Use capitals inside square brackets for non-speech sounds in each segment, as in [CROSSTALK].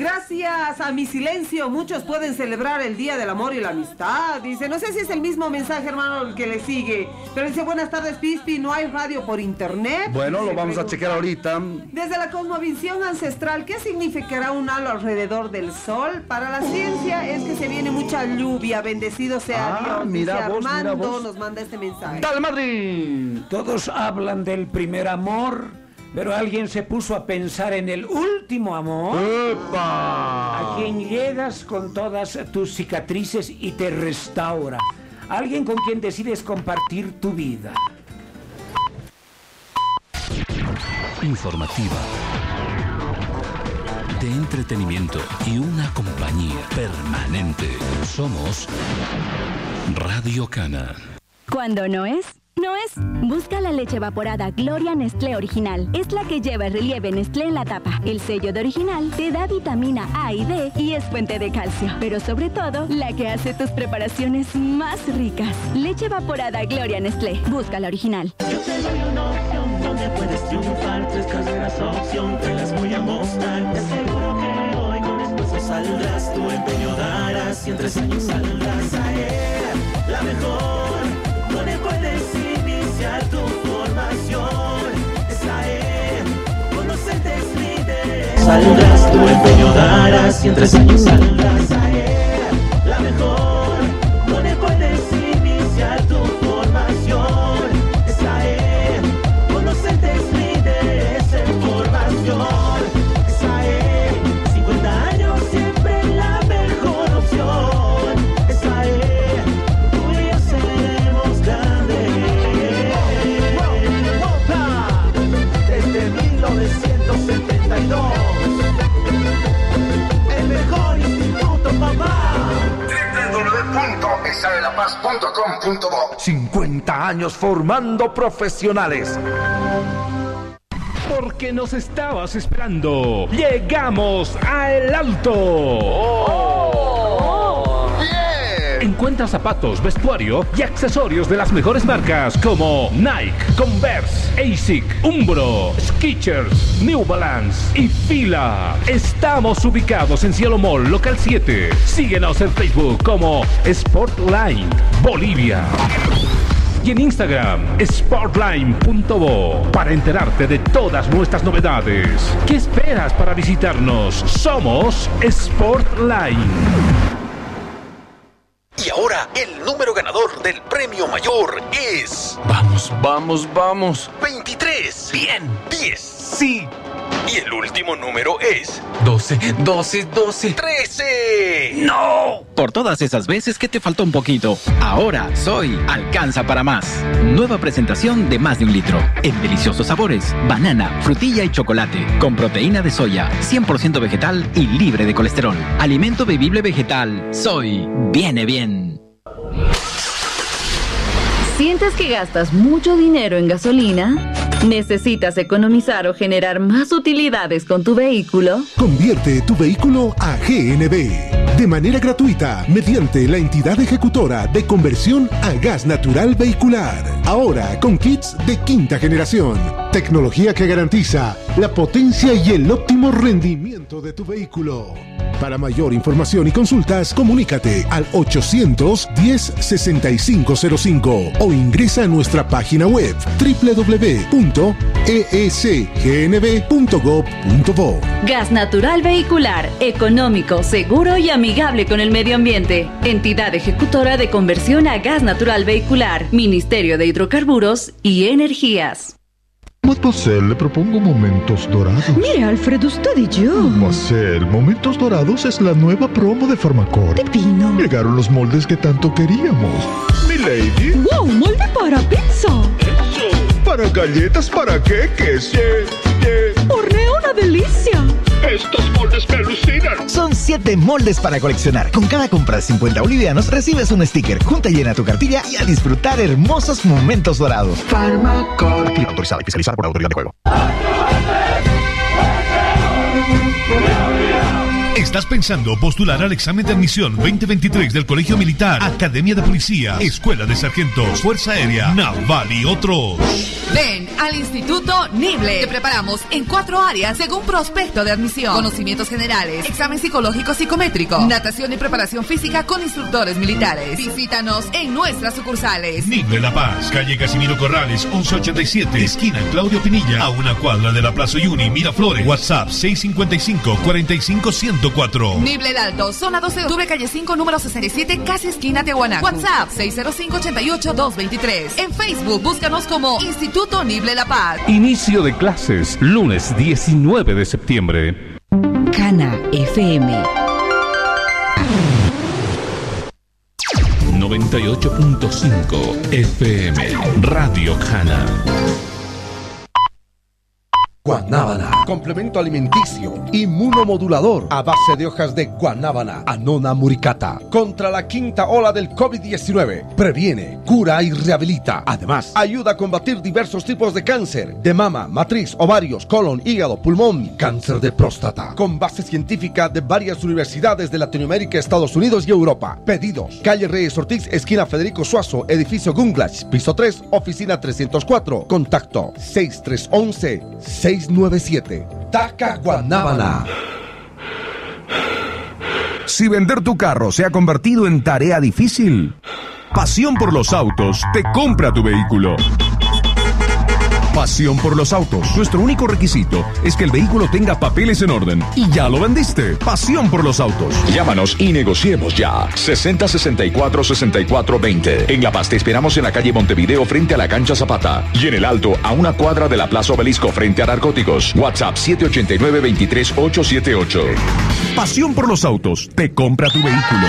Gracias a mi silencio, muchos pueden celebrar el Día del Amor y la Amistad. Dice, no sé si es el mismo mensaje, hermano, el que le sigue. Pero dice, buenas tardes, Pispi, no hay radio por internet. Bueno, lo vamos a chequear ahorita. Desde la cosmovisión ancestral, ¿qué significará un halo alrededor del sol? Para la ciencia es que se viene mucha lluvia, bendecido sea Ah, Dios. mira Dice, vos, mira Armando vos. nos manda este mensaje. ¡Dale, Madrid! Todos hablan del primer amor, pero alguien se puso a pensar en el último amor. A quien llegas con todas tus cicatrices y te restaura. Alguien con quien decides compartir tu vida. Informativa. De entretenimiento y una compañía permanente. Somos Radio Cana. Cuando no es, no es. Busca la leche evaporada Gloria Nestlé Original. Es la que lleva el relieve Nestlé en la tapa. El sello de original te da vitamina A y D y es fuente de calcio. Pero sobre todo, la que hace tus preparaciones más ricas. Leche evaporada Gloria Nestlé. Busca la original. Yo te doy una opción donde puedes triunfar. Tres carreras opción, te las voy a mostrar. Te aseguro que hoy con esfuerzo saldrás. Tu empeño darás y en tres años saldrás a él. La mejor, Saldrás, tu empeño darás y en tres años saldrás a él. La mejor, formando profesionales. Porque nos estabas esperando. Llegamos a El Alto. Encuentra zapatos, vestuario y accesorios de las mejores marcas como Nike, Converse, Asic, Umbro, Skechers, New Balance y Fila. Estamos ubicados en Cielo Mall, local 7. Síguenos en Facebook como Sportline Bolivia y en Instagram sportline.bo para enterarte de todas nuestras novedades. ¿Qué esperas para visitarnos? Somos Sportline. Y ahora el número ganador del premio mayor es Vamos, vamos, vamos. 23. Bien. 10. Sí. Y el último número es 12, 12, 12. 13. ¡No! Por todas esas veces que te faltó un poquito. Ahora soy Alcanza para más. Nueva presentación de más de un litro. En deliciosos sabores. Banana, frutilla y chocolate. Con proteína de soya. 100% vegetal y libre de colesterol. Alimento bebible vegetal. Soy. Viene bien. ¿Sientes que gastas mucho dinero en gasolina? ¿Necesitas economizar o generar más utilidades con tu vehículo? Convierte tu vehículo a GNB de manera gratuita mediante la entidad ejecutora de conversión a gas natural vehicular. Ahora con kits de quinta generación. Tecnología que garantiza la potencia y el óptimo rendimiento de tu vehículo. Para mayor información y consultas, comunícate al 810-6505 o ingresa a nuestra página web www.esgnb.gov.bo. Gas natural vehicular, económico, seguro y amigable con el medio ambiente. Entidad ejecutora de conversión a gas natural vehicular, Ministerio de Hidrocarburos y Energías. Matpacel le propongo momentos dorados. Mire, Alfredo, usted y yo. Matpacel, momentos dorados es la nueva promo de Farmacor. Pepino. Llegaron los moldes que tanto queríamos. Mi lady. ¡Wow! ¡Molde para pizza! Eso. Para galletas, para queques. Yeah, yeah. ¡Horneo una delicia! Estos moldes me alucinan. Son 7 moldes para coleccionar. Con cada compra de 50 bolivianos recibes un sticker. Junta y llena tu cartilla y a disfrutar hermosos momentos dorados. Farmacor. Autorizada y fiscalizada por la autoridad de juego. ¿Estás pensando postular al examen de admisión 2023 del Colegio Militar, Academia de Policía, Escuela de Sargentos, Fuerza Aérea, Naval y otros? Ven al Instituto Nible. Te preparamos en cuatro áreas según prospecto de admisión. Conocimientos generales, examen psicológico psicométrico, natación y preparación física con instructores militares. Visítanos en nuestras sucursales. Nible La Paz, calle Casimiro Corrales, 1187, esquina Claudio Pinilla, a una cuadra de la Plaza Uni, Miraflores. WhatsApp 655-45104. Nible el Alto, zona 12 de octubre, calle 5, número 67, casi esquina Tiahuanaco. WhatsApp 605-88-223. En Facebook, búscanos como Instituto Nible La Paz. Inicio de clases, lunes 19 de septiembre. Cana FM. 98.5 FM Radio Cana. Guanábana, complemento alimenticio, inmunomodulador a base de hojas de guanábana, anona muricata, contra la quinta ola del COVID-19. Previene, cura y rehabilita. Además, ayuda a combatir diversos tipos de cáncer, de mama, matriz, ovarios, colon, hígado, pulmón, cáncer de próstata. Con base científica de varias universidades de Latinoamérica, Estados Unidos y Europa. Pedidos, calle Reyes Ortiz, esquina Federico Suazo, edificio Gunglash, piso 3, oficina 304. Contacto 6311 697. Taca Guanábana. Si vender tu carro se ha convertido en tarea difícil, Pasión por los Autos te compra tu vehículo. Pasión por los autos. Nuestro único requisito es que el vehículo tenga papeles en orden. Y ya lo vendiste. Pasión por los autos. Llámanos y negociemos ya. 60 64 64 20. En La Paz te esperamos en la calle Montevideo frente a la cancha Zapata. Y en el Alto, a una cuadra de la Plaza Obelisco frente a Narcóticos. WhatsApp 789 23 878. Pasión por los autos te compra tu vehículo.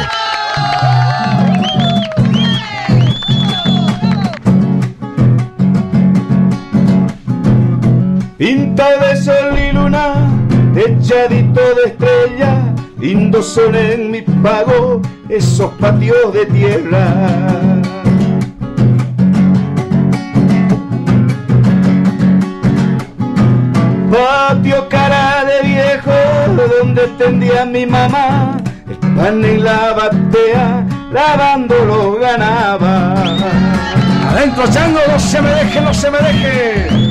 Pinta de sol y luna, echadito de estrella, lindos son en mi pago esos patios de tierra. Patio cara de viejo, donde tendía mi mamá, el pan en la batea, lavando lo ganaba. Adentro, chango, no se me deje, no se me deje.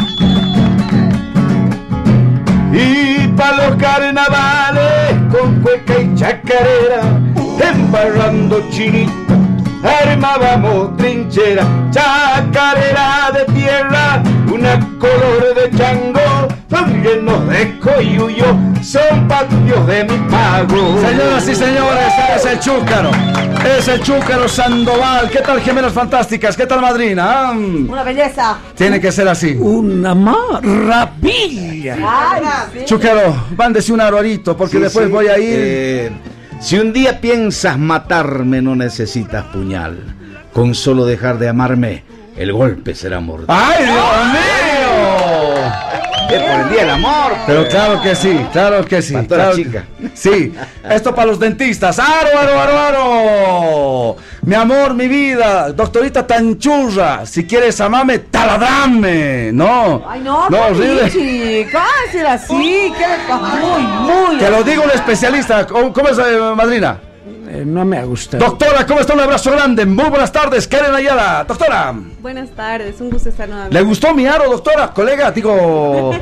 Pa' los carnavales con cueca y chacarera, embarrando chinita, armábamos trinchera, chacarera de tierra, una color de chango, llenos de coyuyo, son patios de mi pago. Señoras y señores, es el chúcaro. Es el chúcaro Sandoval. ¿Qué tal, gemelas fantásticas? ¿Qué tal, madrina? Una belleza. Tiene que ser así. Una maravilla. Sí. Chúcaro, mándese un arorito porque Sí, después sí. voy a ir. Eh, si un día piensas matarme, no necesitas puñal. Con solo dejar de amarme, el golpe será mortal. ¡Ay, Dios mío! Es por el día del amor. Pero claro que sí, claro que sí. Para toda la claro chica. que- Sí, esto para los dentistas. ¡Aro, aro, aro, aro! Mi amor, mi vida, doctorita tan churra. Si quieres amarme, taladrame. No. Ay, no, no, no horrible. Cállese así, ¿qué le pasa? Muy, muy. Que lo diga un especialista. ¿Cómo, cómo es, eh, madrina? Eh, no me ha gustado. Doctora, ¿cómo está? Un abrazo grande. Muy buenas tardes, Karen Ayala. Doctora, Buenas tardes, un gusto estar nuevamente. ¿le gustó mi aro, doctora? Colega, digo. [LAUGHS]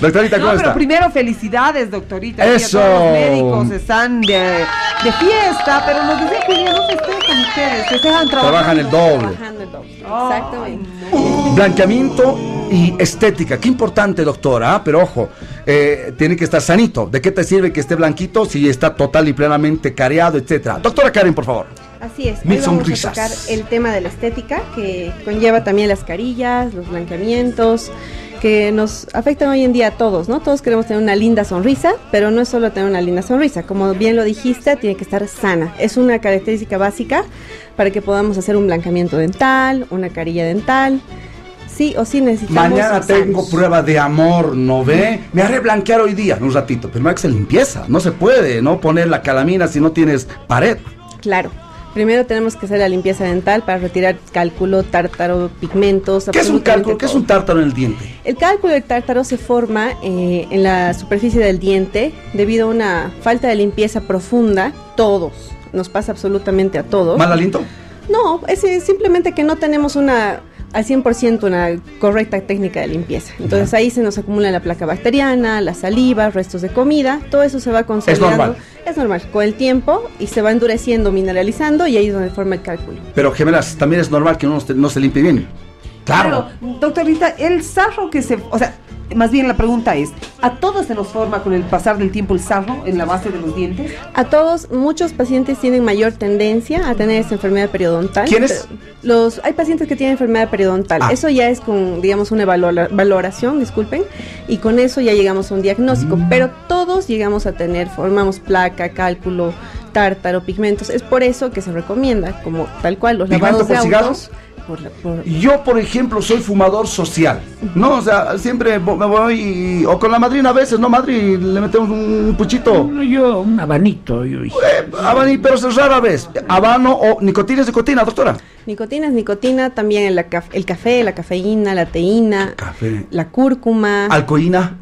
Doctorita, No, ¿cómo pero está? primero felicidades, doctorita. Eso. todos los médicos están de, de fiesta, pero nos dicen que ya no festejan ustedes, festejan trabajando. Trabajan el doble. Trabajando el doble. Exactamente. Blanqueamiento y estética. Qué importante, doctora. ¿ah? Pero ojo, eh, tiene que estar sanito. ¿De qué te sirve que esté blanquito si está total y plenamente careado, etcétera? Doctora Karen, por favor. Así es. Mil Hoy vamos sonrisas. a tocar el tema de la estética, que conlleva también las carillas, los blanqueamientos, que nos afectan hoy en día a todos, ¿no? Todos queremos tener una linda sonrisa, pero no es solo tener una linda sonrisa. Como bien lo dijiste, tiene que estar sana. Es una característica básica para que podamos hacer un blanqueamiento dental, una carilla dental. Sí o sí necesitamos. Mañana tengo prueba de amor, ¿no ve? Me haré blanquear hoy día, un ratito. Pero hay que hacer limpieza. No se puede, ¿no? Poner la calamina si no tienes pared. Claro. Primero tenemos que hacer la limpieza dental para retirar cálculo, tártaro, pigmentos. ¿Qué es un cálculo? ¿Qué es un tártaro en el diente? El cálculo del tártaro se forma eh, en la superficie del diente debido a una falta de limpieza profunda. Todos, nos pasa absolutamente a todos. ¿Mal aliento? No, es eh, simplemente que no tenemos una al 100% una correcta técnica de limpieza. Entonces ahí se nos acumula la placa bacteriana, la saliva, restos de comida, todo eso se va consolidando. normal. Es normal, con el tiempo y se va endureciendo, mineralizando y ahí es donde forma el cálculo. Pero gemelas, también es normal que uno no se- no se limpie bien. Claro. Pero, doctorita, el sarro que se... O sea, más bien la pregunta es, ¿a todos se nos forma con el pasar del tiempo el sarro en la base de los dientes? A todos, muchos pacientes tienen mayor tendencia a tener esta enfermedad periodontal. ¿Quiénes? Los, hay pacientes que tienen enfermedad periodontal. Ah. Eso ya es con, digamos, una valora- valoración, disculpen, y con eso ya llegamos a un diagnóstico. Mm. Pero todos llegamos a tener, formamos placa, cálculo, tártaro, pigmentos. Es por eso que se recomienda, como tal cual, los ¿Pigmento lavados de autos. cigarros? Por Yo, por ejemplo, soy fumador social. No, o sea, siempre me voy y- o con la madrina a veces, ¿no, madre? Y le metemos un puchito. Yo, un abanito. Yo, Eh, habani, pero es rara vez. Habano o nicotina es nicotina, doctora. Nicotina es nicotina, también el, caf- el café, la cafeína, la teína, Café. la cúrcuma. Alcoína.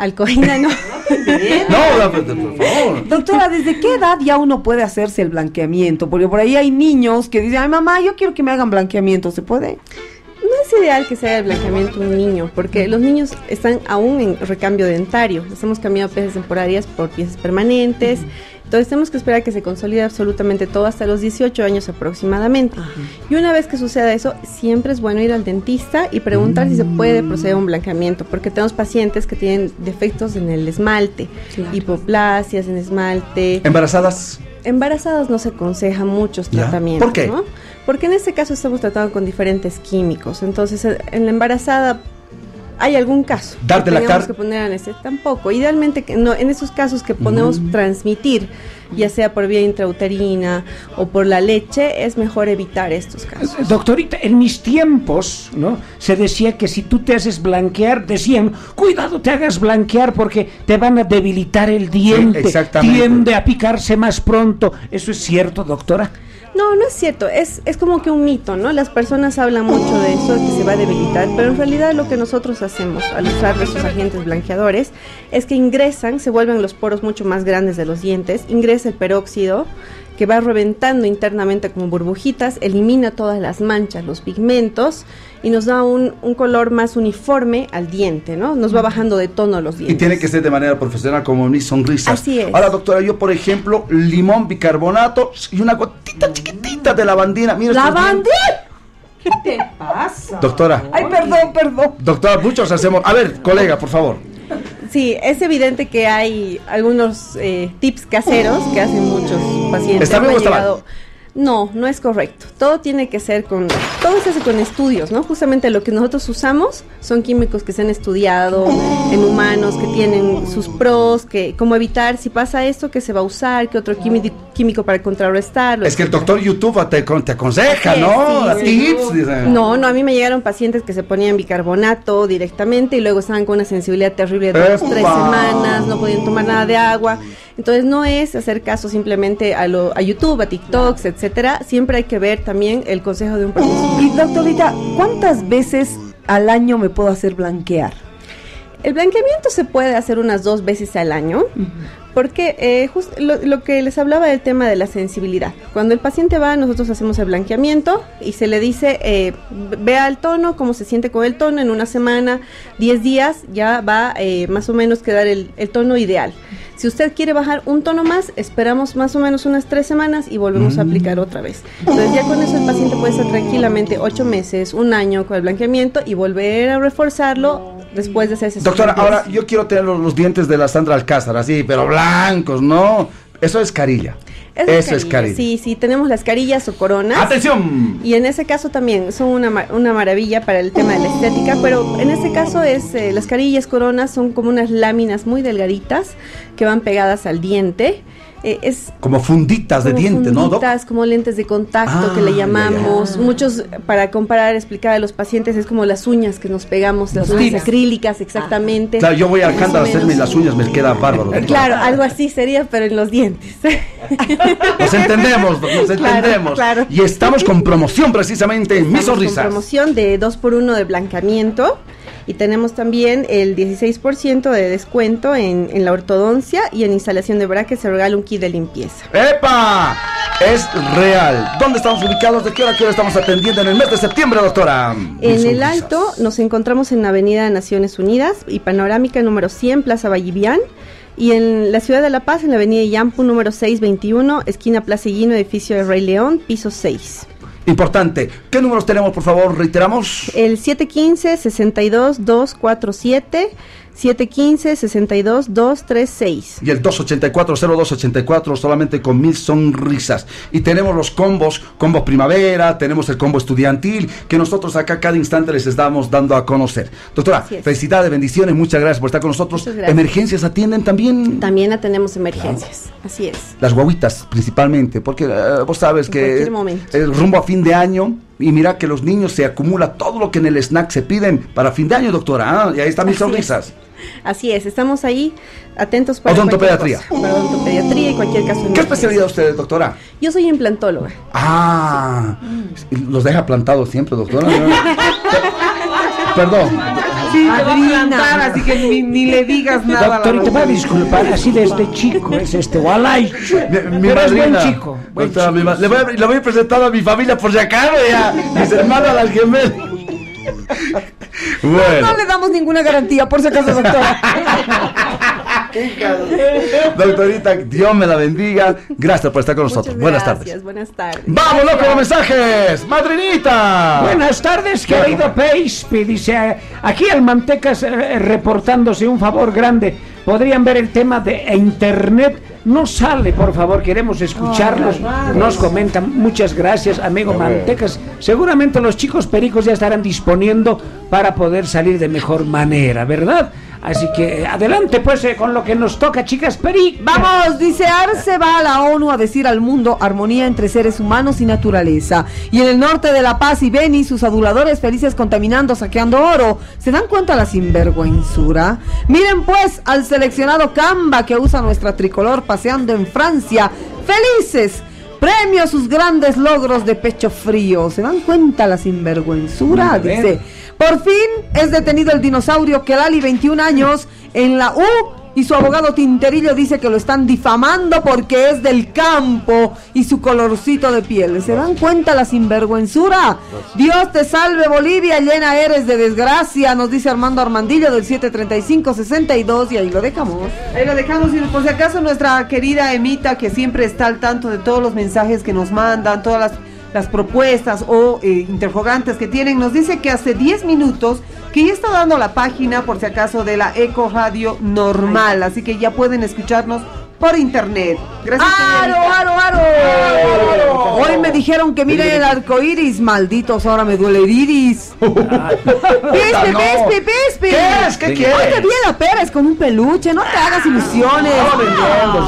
Alcoína no. No, por favor. Doctora, ¿desde qué edad ya uno puede hacerse el blanqueamiento? Porque por ahí hay niños que dicen, ay mamá, yo quiero que me hagan blanqueamiento, ¿se puede? No es ideal que se haga el blanqueamiento un niño, porque los niños están aún en recambio dentario. Les hemos cambiado piezas temporarias por piezas permanentes. Entonces tenemos que esperar que se consolide absolutamente todo hasta los 18 años aproximadamente. Y una vez que suceda eso, siempre es bueno ir al dentista y preguntar si se puede proceder a un blanqueamiento, porque tenemos pacientes que tienen defectos en el esmalte, hipoplasias en esmalte. ¿Embarazadas? Embarazadas no se aconseja muchos tratamientos. ¿Por qué? ¿no? Porque en este caso estamos tratando con diferentes químicos. Entonces, en la embarazada hay algún caso. ¿Dar de que poner anestesia tampoco. Idealmente, que no, en esos casos que podemos transmitir, ya sea por vía intrauterina o por la leche, es mejor evitar estos casos. Doctorita, en mis tiempos, ¿no? Se decía que si tú te haces blanquear, decían, cuidado, te hagas blanquear porque te van a debilitar el diente. exactamente. Tiende a picarse más pronto. ¿Eso es cierto, doctora? No, no es cierto, es, es como que un mito, ¿no? Las personas hablan mucho de eso, que se va a debilitar, pero en realidad lo que nosotros hacemos al usar nuestros agentes blanqueadores es que ingresan, se vuelven los poros mucho más grandes de los dientes, ingresa el peróxido que va reventando internamente como burbujitas, elimina todas las manchas, los pigmentos y nos da un, un color más uniforme al diente, ¿no? Nos va bajando de tono los Y dientes. tiene que ser de manera profesional, como mis sonrisas. Así es. Ahora, doctora, yo, por ejemplo, limón, bicarbonato y una gotita chiquitita de lavandina. Mira ¿Lavandina? ¿Qué te pasa? Doctora, Ay, perdón, perdón. doctora, muchos hacemos. A ver, colega, por favor. Sí, es evidente que hay algunos eh, tips caseros que hacen muchos pacientes. ¿Está bien No, no es correcto. Todo tiene que ser con, todo se hace con estudios, ¿no? Justamente lo que nosotros usamos son químicos que se han estudiado en humanos, que tienen sus pros, que cómo evitar si pasa esto, que se va a usar, que otro químico, químico para contrarrestarlo. Es que el doctor YouTube te, te aconseja, ¿no? sí, Da sí. Tips. No, no, a mí me llegaron pacientes que se ponían bicarbonato directamente y luego estaban con una sensibilidad terrible de dos, tres semanas, no podían tomar nada de agua. Entonces no es hacer caso simplemente a, lo, a YouTube, a TikToks, etcétera. Siempre hay que ver también el consejo de un profesional. Y doctorita, ¿cuántas veces al año me puedo hacer blanquear? El blanqueamiento se puede hacer unas dos veces al año, porque eh, just- lo, lo que les hablaba del tema de la sensibilidad. Cuando el paciente va, nosotros hacemos el blanqueamiento y se le dice, eh, vea el tono, cómo se siente con el tono, en una semana, 10 días, ya va eh, más o menos quedar el, el tono ideal. Si usted quiere bajar un tono más, esperamos más o menos unas tres semanas y volvemos a aplicar otra vez. Entonces ya con eso el paciente puede estar tranquilamente ocho meses, un año con el blanqueamiento y volver a reforzarlo después de hacerse Doctora, ahora yo quiero tener los, los dientes de la Sandra Alcázar, así, pero blancos, ¿no? Eso es carilla. Eso es carilla. Sí, sí, tenemos las carillas o coronas. ¡Atención! Y en ese caso también son una, una maravilla para el tema de la estética, pero en este caso es eh, las carillas coronas son como unas láminas muy delgaditas que van pegadas al diente. Eh, es Como funditas de como diente, ¿no, Doc? funditas, como lentes de contacto que Ah, le ya, ya. llamamos. Muchos, para comparar, explicar a los pacientes, es como las uñas que nos pegamos, las uñas acrílicas, exactamente. Claro, yo voy a Alcántara a hacerme las uñas, me queda bárbaro. Claro, algo así sería, pero en los dientes. [LAUGHS] Nos entendemos, nos entendemos. claro. Y estamos con promoción precisamente en Mis Estamos con promoción de 2 por 1 de blancamiento y tenemos también el 16% de descuento en, en la ortodoncia y en instalación de brackets se regala un kit de limpieza. ¡Epa! Es real. ¿Dónde estamos ubicados? ¿De qué hora, a qué hora estamos atendiendo en el mes de septiembre, doctora? En el. Alto nos encontramos en Avenida Naciones Unidas y Panorámica número 100, Plaza Vallivian. Y en la ciudad de La Paz, en la avenida Yampu número 621, esquina Plaza Higuino, edificio de Rey León, piso 6. Importante. ¿Qué números tenemos, por favor? Reiteramos. El 715-62-247, 715-62-236. Y el 284-0284 solamente con mil sonrisas. Y tenemos los combos, combo primavera, tenemos el combo estudiantil, que nosotros acá cada instante les estamos dando a conocer. Doctora, felicidades, bendiciones, muchas gracias por estar con nosotros. ¿Emergencias atienden también? También atendemos emergencias, así es. Las guaguitas principalmente, porque eh, vos sabes En que rumbo a fin de año y mira que los niños se acumula todo lo que en el snack se piden para fin de año, doctora. ¿ah? Y ahí están mis Así es. sonrisas. Así es, estamos ahí atentos para Odontopediatría. para odontopediatría y cualquier caso. ¿Qué especialidad usted, doctora? Yo soy implantóloga. Ah, los deja plantados siempre, doctora. [LAUGHS] Perdón. Sí, te va a plantar, así que ni, ni le digas nada. Doctorita, va a disculpar, así desde chico es este Walay. Mi Pero es buen chico. buen doctora, mi ma- le, voy a, le voy a presentar a mi familia por si acaso, ya. Mis hermanas las gemelas. Bueno. No le damos ninguna garantía, por si acaso, doctora. [LAUGHS] [LAUGHS] Doctorita, Dios me la bendiga. Gracias por estar con nosotros. Buenas tardes. Buenas tardes. ¡Vámonos con los mensajes! ¡Madrinita! Buenas tardes, querido Peispi. Dice aquí el Mantecas eh, reportándose un favor grande. Podrían ver el tema de internet. No sale, por favor, queremos escucharlos. Nos comentan. Muchas gracias, amigo Mantecas. Seguramente los chicos pericos ya estarán disponiendo para poder salir de mejor manera, ¿verdad? Así que adelante, pues, eh, con lo que nos toca, chicas pericas. Vamos, dice Arce va a la ONU a decir al mundo armonía entre seres humanos y naturaleza. Y en el norte de La Paz y Beni, sus aduladores felices contaminando, saqueando oro. ¿Se dan cuenta la sinvergüenzura? Miren pues al seleccionado Camba que usa nuestra tricolor paseando en Francia. ¡Felices! Premio a sus grandes logros de pecho frío. ¿Se dan cuenta la sinvergüenzura? Dice. Por fin es detenido el dinosaurio Kelali, 21 años, en la U. Y su abogado Tinterillo dice que lo están difamando porque es del campo y su colorcito de piel. ¿Se dan cuenta la sinvergüenzura? Dios te salve Bolivia, llena eres de desgracia, nos dice Armando Armandillo del 735-62 y ahí lo dejamos. Ahí lo dejamos y por si acaso nuestra querida Emita que siempre está al tanto de todos los mensajes que nos mandan, todas las las propuestas o eh, interrogantes que tienen, nos dice que hace 10 minutos que ya está dando la página, por si acaso, de la Eco Radio normal, así que ya pueden escucharnos por internet. Gracias. ¡Aro, aro, aro! Hoy me dijeron que miren el arco iris, malditos, ahora me duele el iris. [LAUGHS] ¡Pispi, no. pispi, pispi! ¿Qué es? ¿Qué Hoy quieres? te vi la Pérez con un peluche, no te hagas ilusiones.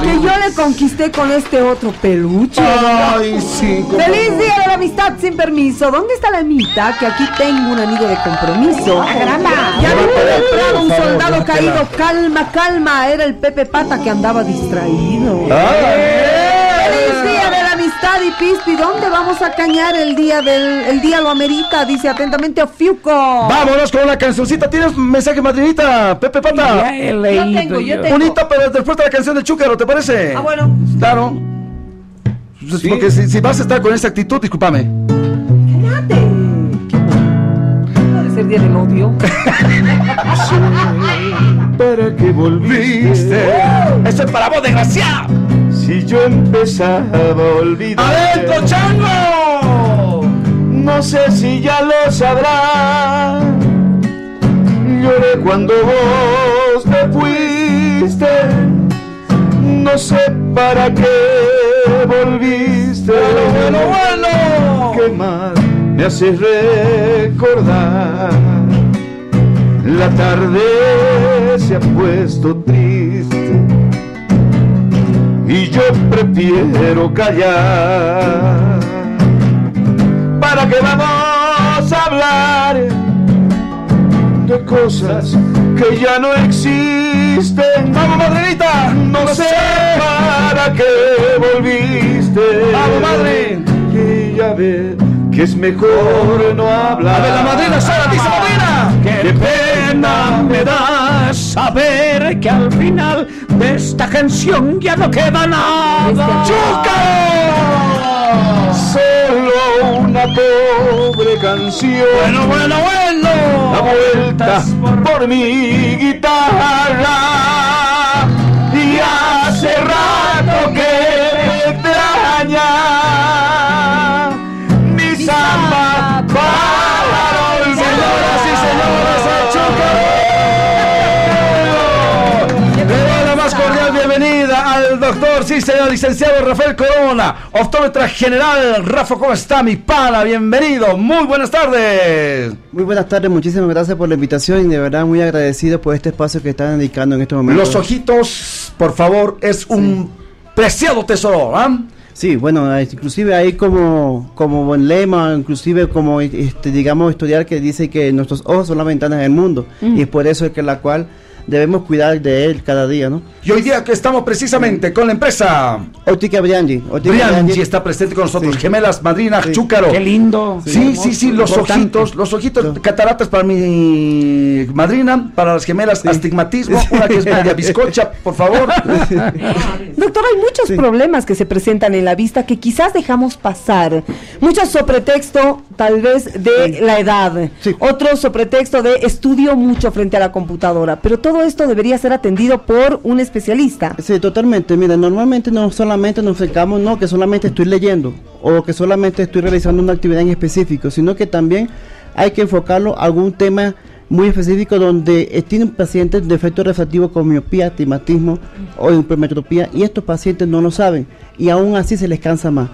sí. que yo le conquisté con este otro peluche. Ay, sí. ¡Feliz día de la amistad sin permiso! ¿Dónde está la emita? Que aquí tengo un anido de compromiso. Ya Llévatela, vi entrado un por favor, soldado caído. Calma, calma. Era el Pepe Pata que andaba distraído. ¡Feliz día de la amistad y Pispi! ¿Dónde vamos a cañar el día del el día lo amerita? Dice atentamente Ofiuco. Vámonos con una cancioncita. ¿Tienes un mensaje, madrinita? Pepe Pata. Ya he leído Yo tengo, yo yo. tengo. Bonita, pero después de la canción de Chúcaro, ¿te parece? Ah, bueno. Claro. Porque si, si vas a estar con esa actitud, discúlpame. Cállate. Del odio. ¿Para qué volviste? ¡Eso es para vos, desgraciado! Si yo empezaba a olvidar. ¡Adentro, chango! No sé si ya lo sabrás. Lloré cuando vos te fuiste. No sé para qué volviste. Bueno, bueno, ¿Qué más me hace recordar? La tarde se ha puesto triste yo prefiero callar. ¿Para qué vamos a hablar de cosas que ya no existen? ¡Vamos, madrinita! No sé para qué volviste. ¡Vamos, madre! Y ya ve que es mejor no hablar. A ver, la madrina sola, dice madrina. Qué pena me da saber que al final de esta canción ya no queda nada. Solo una pobre canción. Bueno, bueno, bueno. Da vueltas por mi guitarra. Y hace rato que me extraña. Sí señor, licenciado Rafael Corona, optómetra general. Rafa, ¿cómo está mi pana? Bienvenido, muy buenas tardes. Muy buenas tardes, muchísimas gracias por la invitación y de verdad muy agradecido por este espacio que están dedicando en este momento. Los ojitos, por favor, es un preciado tesoro, ¿ah? Sí, bueno, eh, inclusive hay como, como buen lema, inclusive como, este, digamos, estudiar que dice que nuestros ojos son las ventanas del mundo Mm. y es por eso es que la cual debemos cuidar de él cada día, ¿no? Y hoy día que estamos precisamente con la empresa Óptica Briangi. Óptica Briangi está presente con nosotros, gemelas, madrina, chúcaro. Qué lindo. Sí, sí, sí, los ojitos, los ojitos, cataratas para mi madrina, para las gemelas, astigmatismo, una que es media [LAUGHS] bizcocha, por favor. Doctor, hay muchos problemas que se presentan en la vista que quizás dejamos pasar. Muchos sobre pretexto, tal vez, de la edad. Otros sobre pretexto de estudio mucho frente a la computadora. Pero todo esto debería ser atendido por un especialista. Sí, totalmente. Mira, normalmente no solamente nos enfocamos, no, que solamente estoy leyendo o que solamente estoy realizando una actividad en específico, sino que también hay que enfocarlo a algún tema muy específico donde eh, tienen pacientes defectos refractivos con miopía, astigmatismo o hipermetropía y estos pacientes no lo saben y aún así se les cansa más.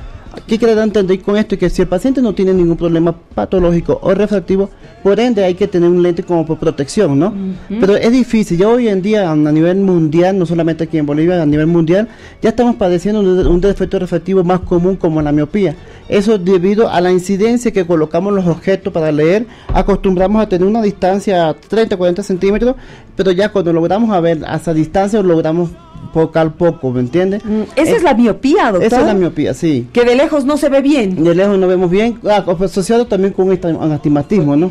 ¿Qué quiere entender con esto? Que si el paciente no tiene ningún problema patológico o refractivo, por ende hay que tener un lente como por protección, ¿no? Pero es difícil, ya hoy en día a nivel mundial, no solamente aquí en Bolivia, a nivel mundial, ya estamos padeciendo un, un defecto refractivo más común como la miopía. Eso debido a la incidencia que colocamos los objetos para leer, acostumbramos a tener una distancia 30, 40 centímetros, pero ya cuando logramos a ver a esa distancia logramos focar poco, ¿me entiendes? Esa es la miopía, doctor. Esa es la miopía, sí. Que de lejos no se ve bien. De lejos no vemos bien, ah, asociado también con esta- un astigmatismo, ¿no?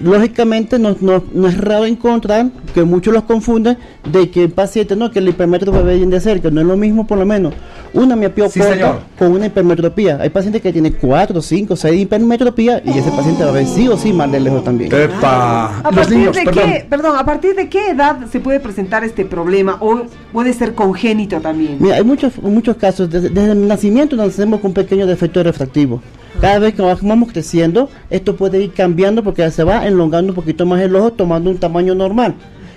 Lógicamente no, no- no es raro encontrar que muchos los confunden de que el paciente, no, que el hipermetropía ve bien de cerca, no es lo mismo por lo menos una miopía Sí, corta señor. con una hipermetropía. Hay pacientes que tienen 4, 5, 6 hipermetropía y ese paciente va a ver sí o sí más de lejos también. Epa. ¿A partir de qué, perdón, a partir de qué edad se puede presentar este problema o puede ser congénito también? Mira, hay muchos, muchos casos, desde, desde el nacimiento nacemos con un pequeño defecto refractivo. Cada vez que vamos creciendo, esto puede ir cambiando porque se va elongando un poquito más el ojo, tomando un tamaño normal.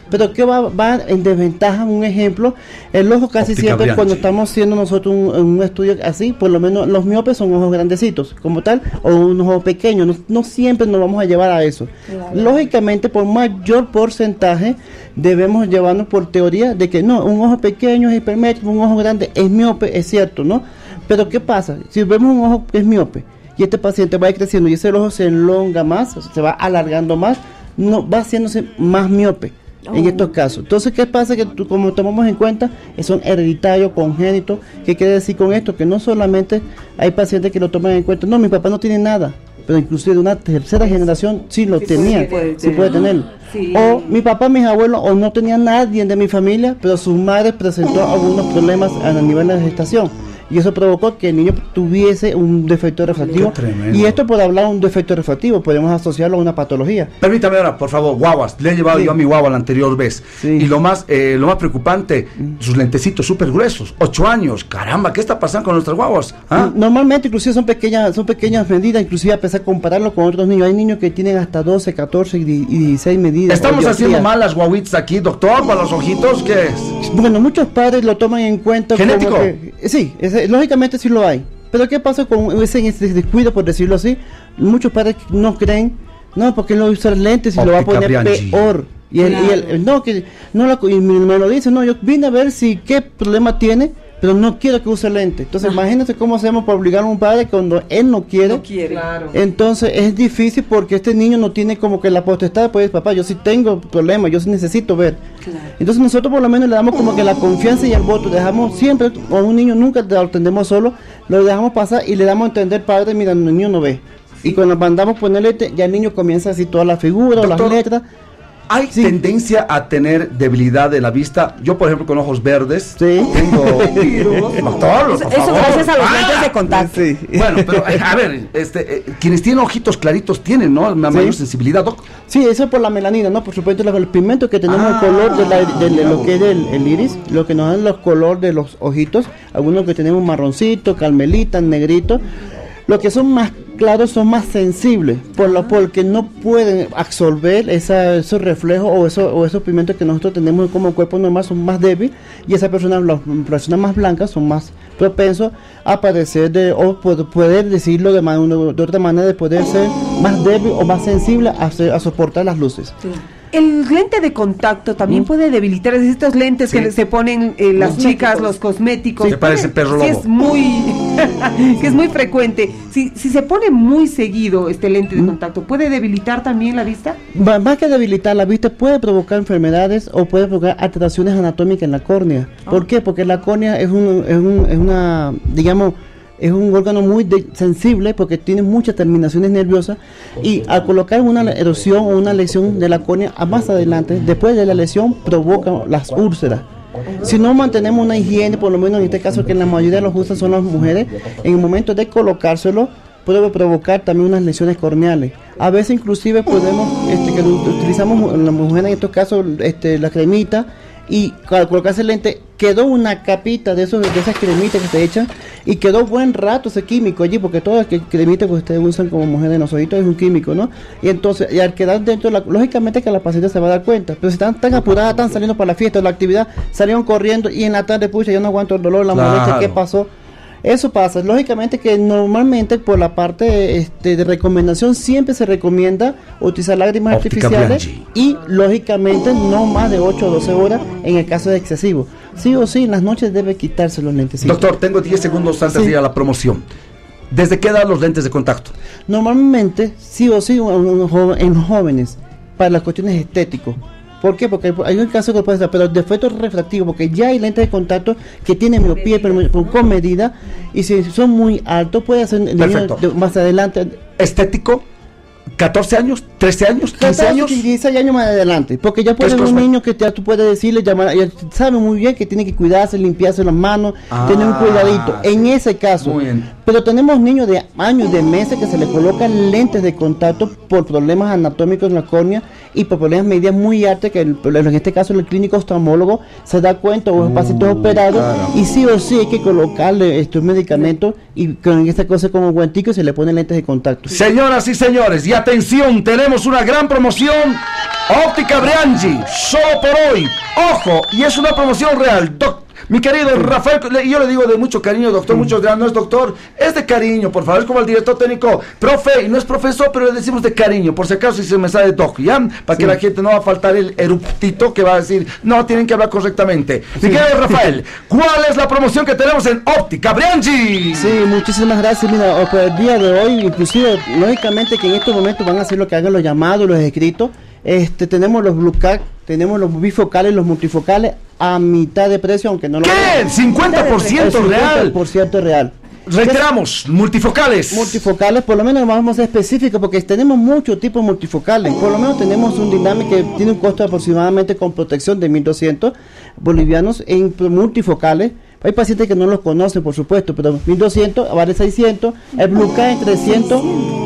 Pero que va, va en desventaja, un ejemplo, el ojo casi Óptica siempre cuando estamos haciendo nosotros un, un estudio así, por lo menos los miopes son ojos grandecitos, como tal, o un ojo pequeño, no, no siempre nos vamos a llevar a eso. Lógicamente, por mayor porcentaje, debemos llevarnos por teoría de que no, un ojo pequeño es hipermétrico, un ojo grande es miope, es cierto, ¿no? Pero ¿qué pasa? Si vemos un ojo que es miope y este paciente va creciendo y ese ojo se elonga más, o sea, se va alargando más, no va haciéndose más miope. En Oh. estos casos. Entonces, ¿qué pasa? Que tú- como tomamos en cuenta, son hereditarios, congénitos. ¿Qué quiere decir con esto? Que no solamente hay pacientes que lo toman en cuenta. No, mi papá no tiene nada. Pero inclusive de una tercera generación sí lo Sí puede tenía. Sí puede tener. Sí. O mi papá, mis abuelos, o no tenía nadie de mi familia, pero su madre presentó algunos problemas a nivel de gestación. Y eso provocó que el niño tuviese un defecto refractivo. Qué. Y esto por hablar de un defecto refractivo, podemos asociarlo a una patología. Permítame ahora, por favor, guaguas. Le he llevado Sí. yo a mi guagua la anterior vez. Y lo más, eh, lo más preocupante, sus lentecitos súper gruesos. Ocho años. Caramba, ¿qué está pasando con nuestras guaguas? ¿Ah? Normalmente inclusive son pequeñas, son pequeñas medidas, inclusive a pesar de compararlo con otros niños. Hay niños que tienen hasta 12, 14 y di- y 16 medidas. ¿Estamos haciendo mal las guaguitas aquí, doctor, para los ojitos? ¿Qué es? Bueno, muchos padres lo toman en cuenta. como ¿Genético? que- sí, lógicamente sí lo hay. Pero ¿qué pasa con ese, descuido, por decirlo así? Muchos padres no creen, no, porque no usar lentes y lo va a poner Bianchi. peor. Y, el, y el- no, que no lo, y me, me lo dice, no, yo vine a ver si qué problema tiene, pero no quiero que use lente. Entonces, imagínate cómo hacemos para obligar a un padre cuando él no quiere. quiere. Claro. Entonces, es difícil porque este niño no tiene como que la potestad, pues, papá, yo sí tengo problemas, yo sí necesito ver. Entonces, nosotros por lo menos le damos como que la confianza y el voto. Dejamos siempre, a un niño nunca lo atendemos solo, lo dejamos pasar y le damos a entender, padre, mira, el niño no ve. Y cuando mandamos poner lente, ya el niño comienza así toda la figura o las letras. ¿Hay tendencia a tener debilidad de la vista? Yo, por ejemplo, con ojos verdes, tengo... [LAUGHS] Doctor, Eso, gracias a los Ah, lentes de contacto. Bueno, pero [LAUGHS] a ver, este, eh, quienes tienen ojitos claritos tienen, ¿no? Una mayor sensibilidad, Doc. Sí, eso es por la melanina, ¿no? Por supuesto, el pigmento que tenemos, Ah, el color de, la- de- de mira lo que es el, el iris, lo que nos dan los colores de los ojitos, algunos que tenemos marroncito, calmelita, negrito, los que son más claros son más sensibles, por lo porque no pueden absorber esa, esos reflejos o, eso, o esos pigmentos que nosotros tenemos como cuerpo normal, son más débiles, y esas personas, las personas más blancas, son más propensos a padecer de, o pod- poder decirlo de, man- de otra manera, de poder ser más débil o más sensible a, ser- a soportar las luces. El lente de contacto también puede debilitar, es decir, estos lentes Sí. que se ponen eh, las Los chicas, los cosméticos. Se parece perro Sí, lobo. es muy, [LAUGHS] que es muy frecuente. Si, si se pone muy seguido este lente de contacto, ¿puede debilitar también la vista? Va- Más que debilitar la vista, puede provocar enfermedades o puede provocar alteraciones anatómicas en la córnea. ¿Por qué? Porque la córnea es, un- es, un- es una, digamos, es un órgano muy sensible porque tiene muchas terminaciones nerviosas y al colocar una erosión o una lesión de la córnea más adelante, después de la lesión, provoca las úlceras. Si no mantenemos una higiene, por lo menos en este caso que en la mayoría de los usan son las mujeres, en el momento de colocárselo puede provocar también unas lesiones corneales. A veces inclusive podemos, este, que utilizamos la mujer en estos casos, este, la cremita y al colocarse el lente quedó una capita de esos de esas cremitas que se echan y quedó buen rato ese químico allí porque todas las cremitas que ustedes usan como mujeres en los ojitos es un químico no y entonces y al quedar dentro la- lógicamente que la paciente se va a dar cuenta pero si están tan apuradas están saliendo para la fiesta o la actividad salieron corriendo y en la tarde pucha yo no aguanto el dolor la Claro. molestia qué pasó eso pasa, lógicamente que normalmente por la parte este, de recomendación siempre se recomienda utilizar lágrimas Óptica artificiales Bianchi. y lógicamente no más de 8 o 12 horas en el caso de excesivo. Sí o sí, en las noches debe quitarse los lentes. Doctor, tengo 10 segundos antes Sí. de ir a la promoción. ¿Desde qué edad los lentes de contacto? Normalmente, sí o sí, en, jóvenes, para las cuestiones estéticas. ¿Por qué? Porque hay un caso que puede ser, pero defectos refractivos, porque ya hay lentes de contacto que tienen miopía pero con- medida, y si son muy altos, puede de- más adelante. ¿Estético? ¿14 años? ¿13 años? ¿15 14, años? 16 años más adelante, porque ya puede ¿Qué es ser un cosme- niño que ya tú puedes decirle, llamar, ya sabe muy bien que tiene que cuidarse, limpiarse las manos, Ah, tener un cuidadito. En ese caso, Muy bien. pero tenemos niños de años, de meses que se le colocan lentes de contacto por problemas anatómicos en la córnea y por problemas medidas muy altas que el- en este caso el clínico oftalmólogo se da cuenta o el paciente es operado claro. y sí o sí hay que colocarle estos medicamentos y con esta cosa como guantico se le ponen lentes de contacto. Señoras y señores, y atención, tenemos una gran promoción. Óptica Briangi, solo por hoy. Ojo, y es una promoción real. Doc- mi querido Rafael, le- yo le digo de mucho cariño, doctor, muchos dirán, no es doctor, es de cariño, por favor, es como el director técnico, profe, y no es profesor, pero le decimos de cariño, por si acaso si se me sale doc, ¿ya? Para que la gente no va a faltar el eruptito que va a decir, no, tienen que hablar correctamente. Mi querido Rafael, [LAUGHS] ¿cuál es la promoción que tenemos en Óptica Briangi? Sí, muchísimas gracias. Mira, por el día de hoy, inclusive, lógicamente que en estos momentos van a hacer lo que hagan los llamados, los escritos. Este, tenemos los Blue Cat, tenemos los bifocales, los multifocales a mitad de precio, aunque no lo ¿Qué? ¿50% real? 50% real. Reiteramos, multifocales. Multifocales, por lo menos vamos a ser específicos porque tenemos muchos tipos multifocales. Por lo menos tenemos un Dynamic que tiene un costo aproximadamente con protección de 1200 bolivianos en multifocales. Hay pacientes que no los conocen, por supuesto, pero 1200, vale 600. El Blue K en 300,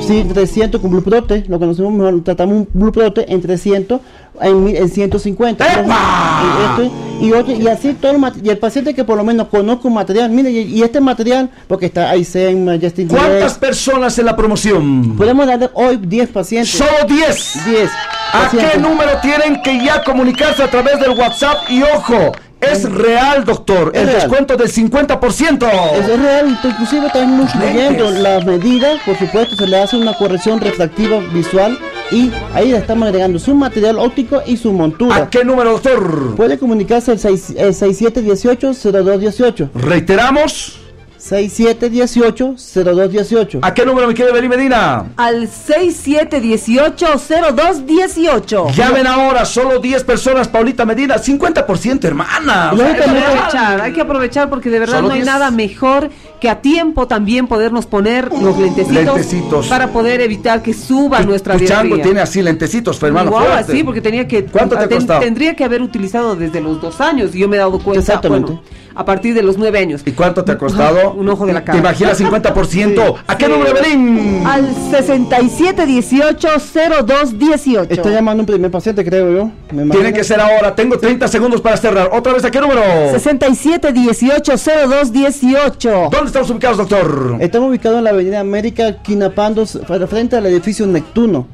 sí, 300 con Blue Prote, lo conocemos mejor, tratamos un Blue Prote en 300, en, en 150. Y, esto- y, otro, y así todo el y el paciente que por lo menos conozca un material, mire, y, y este material, porque está Aizen, Justin ¿Cuántas personas en la promoción? Podemos darle hoy 10 pacientes. Solo 10. 10. ¿A qué número tienen que ya comunicarse a través del WhatsApp? Y ojo, es real, doctor. Es el real. descuento del 50%. Eso es real, inclusive estamos incluyendo las medidas, por supuesto, se le hace una corrección refractiva visual y ahí le estamos agregando su material óptico y su montura. ¿A qué número, doctor? Puede comunicarse al 6, eh, 6718-0218. Reiteramos. 6718-0218. ¿A qué número me quiere venir Medina? Al 6718-0218. Llamen ahora, solo 10 personas, Paulita Medina, 50%, hermana. O sea, Hay que aprovechar, hay que aprovechar porque de verdad no hay 10. nada mejor que a tiempo también podernos poner los lentecitos, Lentecitos. para poder evitar que suba nuestra Tu chango diarrea. tiene así lentecitos, hermano. Guau, fuerte. así, porque tenía que. ¿Cuánto te ha ten- costado? Tendría que haber utilizado desde los dos años y yo me he dado cuenta. Exactamente. Bueno, a partir de los nueve años. ¿Y cuánto te ha costado? Un ojo de la ¿Te cara. imaginas [LAUGHS] 50%? ¿A qué número, Belín? Al 6718-0218. Está llamando un primer paciente, creo yo. Me Tiene que ser ahora. Tengo 30 segundos para cerrar. Otra vez, ¿a qué número? 6718-0218. ¿Dónde estamos ubicados, doctor? Estamos ubicados en la avenida América, Quinapandos, frente al edificio Neptuno.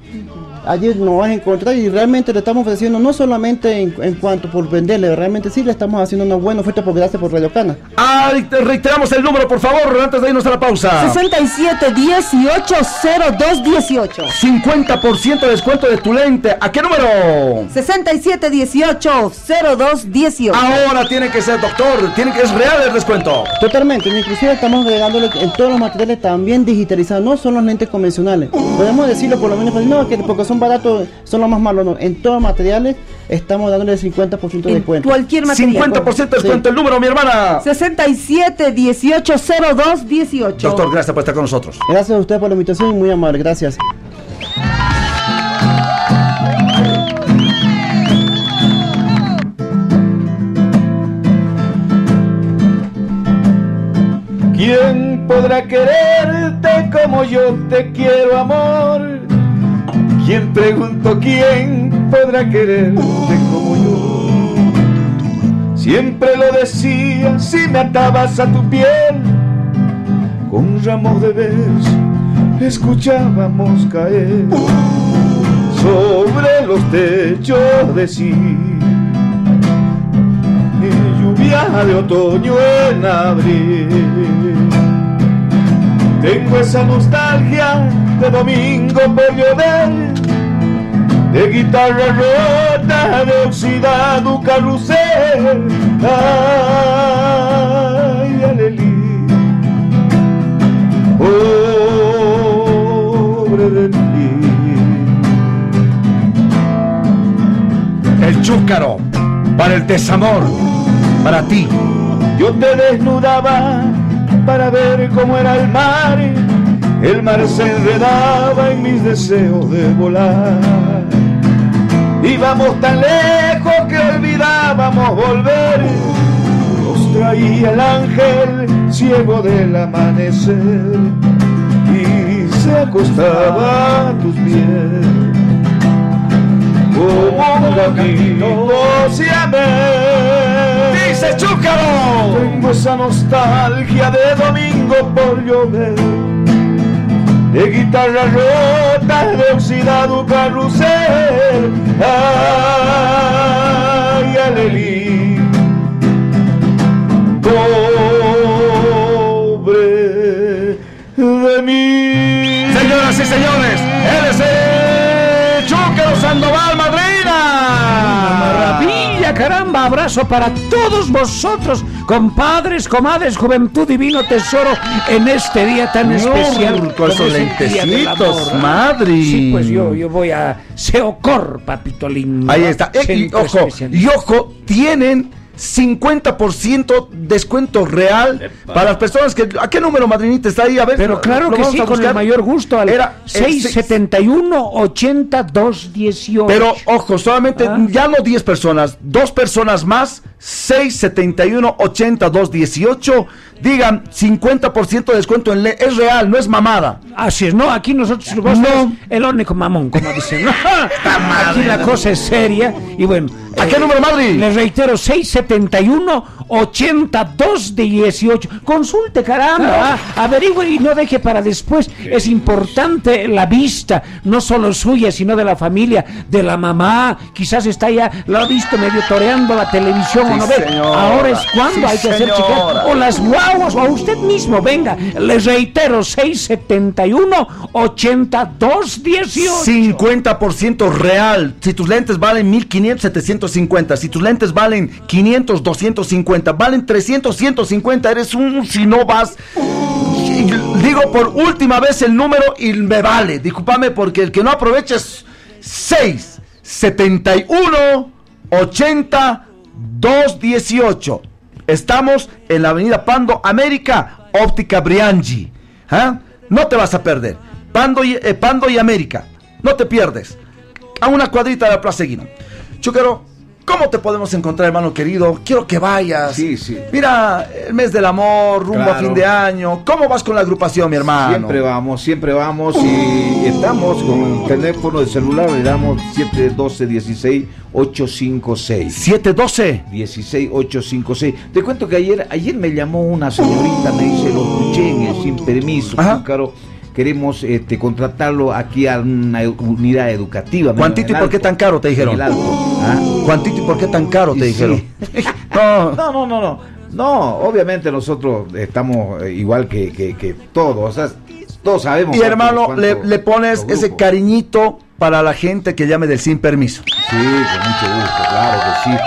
Allí nos vas a encontrar y realmente le estamos ofreciendo no solamente en, en cuanto por venderle, realmente sí le estamos haciendo una buena oferta por gracias por Radio Cana. Ah, te- reiteramos el número, por favor, antes de irnos a la pausa. 6718-0218. 50% de descuento de tu lente. ¿A qué número? 6718-0218. Ahora tiene que ser, doctor. Tiene que es real el descuento. Totalmente, inclusive estamos agregándole en todos los materiales también digitalizados, no son los lentes convencionales. Podemos decirlo por lo menos, no, que porque son baratos son los más malos, no. En todos los materiales estamos dándole el 50% de En descuento. cualquier material. 50% de descuento. El número, mi hermana. 6718-0218. Doctor, gracias por estar con nosotros. Gracias a usted por la invitación y muy amable, gracias. ¿Quién podrá quererte como yo te quiero, amor? ¿Quién pregunto quién podrá quererte como yo? Siempre lo decía si me atabas a tu piel. Con ramos de beso escuchábamos caer. Sobre los techos de sí y lluvia de otoño en abril tengo esa nostalgia de domingo por llover de guitarra rota, de oxidado carrusel. Ay, alelí, pobre de mí. El chúcaro. Para el desamor. Para ti. Yo te desnudaba para ver cómo era el mar. El mar se enredaba en mis deseos de volar. Íbamos tan lejos que olvidábamos volver. Nos traía el ángel ciego del amanecer y se acostaba a tus pies. Como un gatito se amé. ¡Dice Chúcaro! Tengo esa nostalgia de domingo por llover de guitarra rota, de oxidado carrusel. Ay, alelí, pobre de mí. Señoras y señores, él es el Sandoval Madrina. Maravilla, caramba, abrazo para todos vosotros, compadres, comadres, juventud, divino tesoro, en este día tan No, especial. con esos lentecitos, Amor. madre. Sí, pues yo, yo voy a Seocor, papito lindo. Ahí está. Eh, y ojo, y ojo, tienen 50% descuento real para las personas que... ¿A qué número, madrinita, está ahí? A ver. Pero claro que vamos sí, con el mayor gusto. Al Era el 671 80 218. Pero ojo, solamente Ah. ya no 10 personas, dos personas más, 671 80 218. Digan 50% de descuento en le es real, no es mamada. Así es, no, aquí nosotros vos No. el único mamón, como dicen. [LAUGHS] [LAUGHS] aquí la cosa es seria y bueno. ¿A qué eh, número, Madrid? Les reitero, 671 82 18. Consulte, caramba. ah, Averigüe y no deje para después. Es importante la vista, no solo suya, sino de la familia, de la mamá. Quizás está ya, lo ha visto medio toreando la televisión o no ve. Ahora es cuando Sí, hay que hacer chequeo. O las guaguas, o a usted mismo. Venga, les reitero, 671 82 18. 50% real. Si tus lentes valen 1500, 750. Si tus lentes valen 500, 250. Valen 300, 150. Eres un si no vas. Y Digo por última vez el número y me vale. Discúlpame porque el que no aprovecha es 6, 71, 80, 218. Estamos en la avenida Pando América, Óptica Briangi. ¿Ah? No te vas a perder. Pando y, eh, Pando y América. No te pierdes. A una cuadrita de la Plaza Guino. Chúquero, ¿cómo te podemos encontrar, hermano querido? Quiero que vayas. Sí, sí. Mira, el mes del amor, rumbo a fin de año. ¿Cómo vas con la agrupación, mi hermano? Siempre vamos, siempre vamos y estamos con el teléfono de celular, le damos 712 16 856. 712 16 856. Te cuento que ayer ayer me llamó una señorita, me dice, lo escuché en el sin permiso, claro. Queremos este, contratarlo aquí a una unidad educativa. ¿Cuántito y En el por qué tan caro te dijeron? ¿ah? ¿Cuántito y por qué tan caro te Y sí. [LAUGHS] dijeron? [LAUGHS] No, no, no, no, no. Obviamente nosotros estamos eh, igual que, que, que todos. O sea, todos sabemos. Y cuánto- hermano, cuánto- le, le pones ese cariñito para la gente que llame del sin permiso. Sí, con mucho gusto, claro que sí.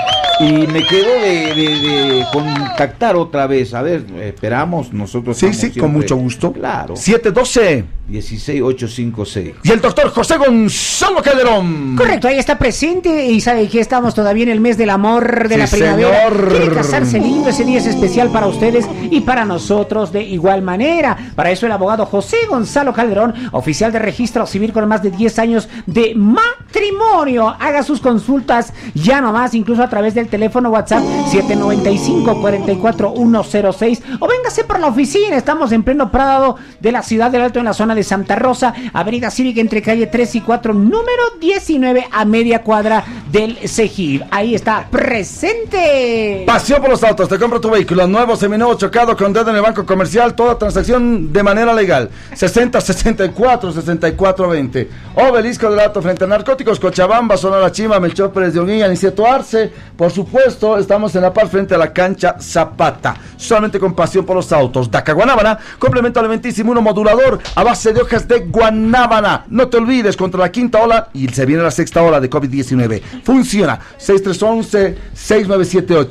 Y me quedó de, de- de contactar otra vez. A ver, esperamos nosotros. Sí, sí, con siempre- mucho gusto. Claro. 712 16856. y el doctor José Gonzalo Calderón. Correcto, ahí está presente y sabe que estamos todavía en el mes del amor, de Sí, la primavera. señor. Quiere casarse lindo, ese día es especial para ustedes y para nosotros de igual manera. Para eso el abogado José Gonzalo Calderón, oficial de registro civil con más de 10 años de matrimonio. Haga sus consultas ya nomás, incluso a través del teléfono WhatsApp 795 44106 o véngase por la oficina. Estamos en pleno Prado de la ciudad del Alto en la zona de Santa Rosa, Avenida Cívica entre calle 3 y 4, número 19 a media cuadra del Cejib. Ahí está presente. Pasión por los autos, te compra tu vehículo nuevo, seminuevo, chocado con dedo en el banco comercial, toda transacción de manera legal. 60 64 64 20. Obelisco del Alto frente a narcóticos, Cochabamba, Sonora Chima, Melchor Pérez de Unguía, Aniceto Arce. Por supuesto, estamos en la par frente a la cancha Zapata. Solamente con pasión por los autos. Daca Guanábana, complemento alimenticio modulador a base de hojas de guanábana. No te olvides contra la quinta ola y se viene la sexta ola de COVID-19. Funciona 6311-6978.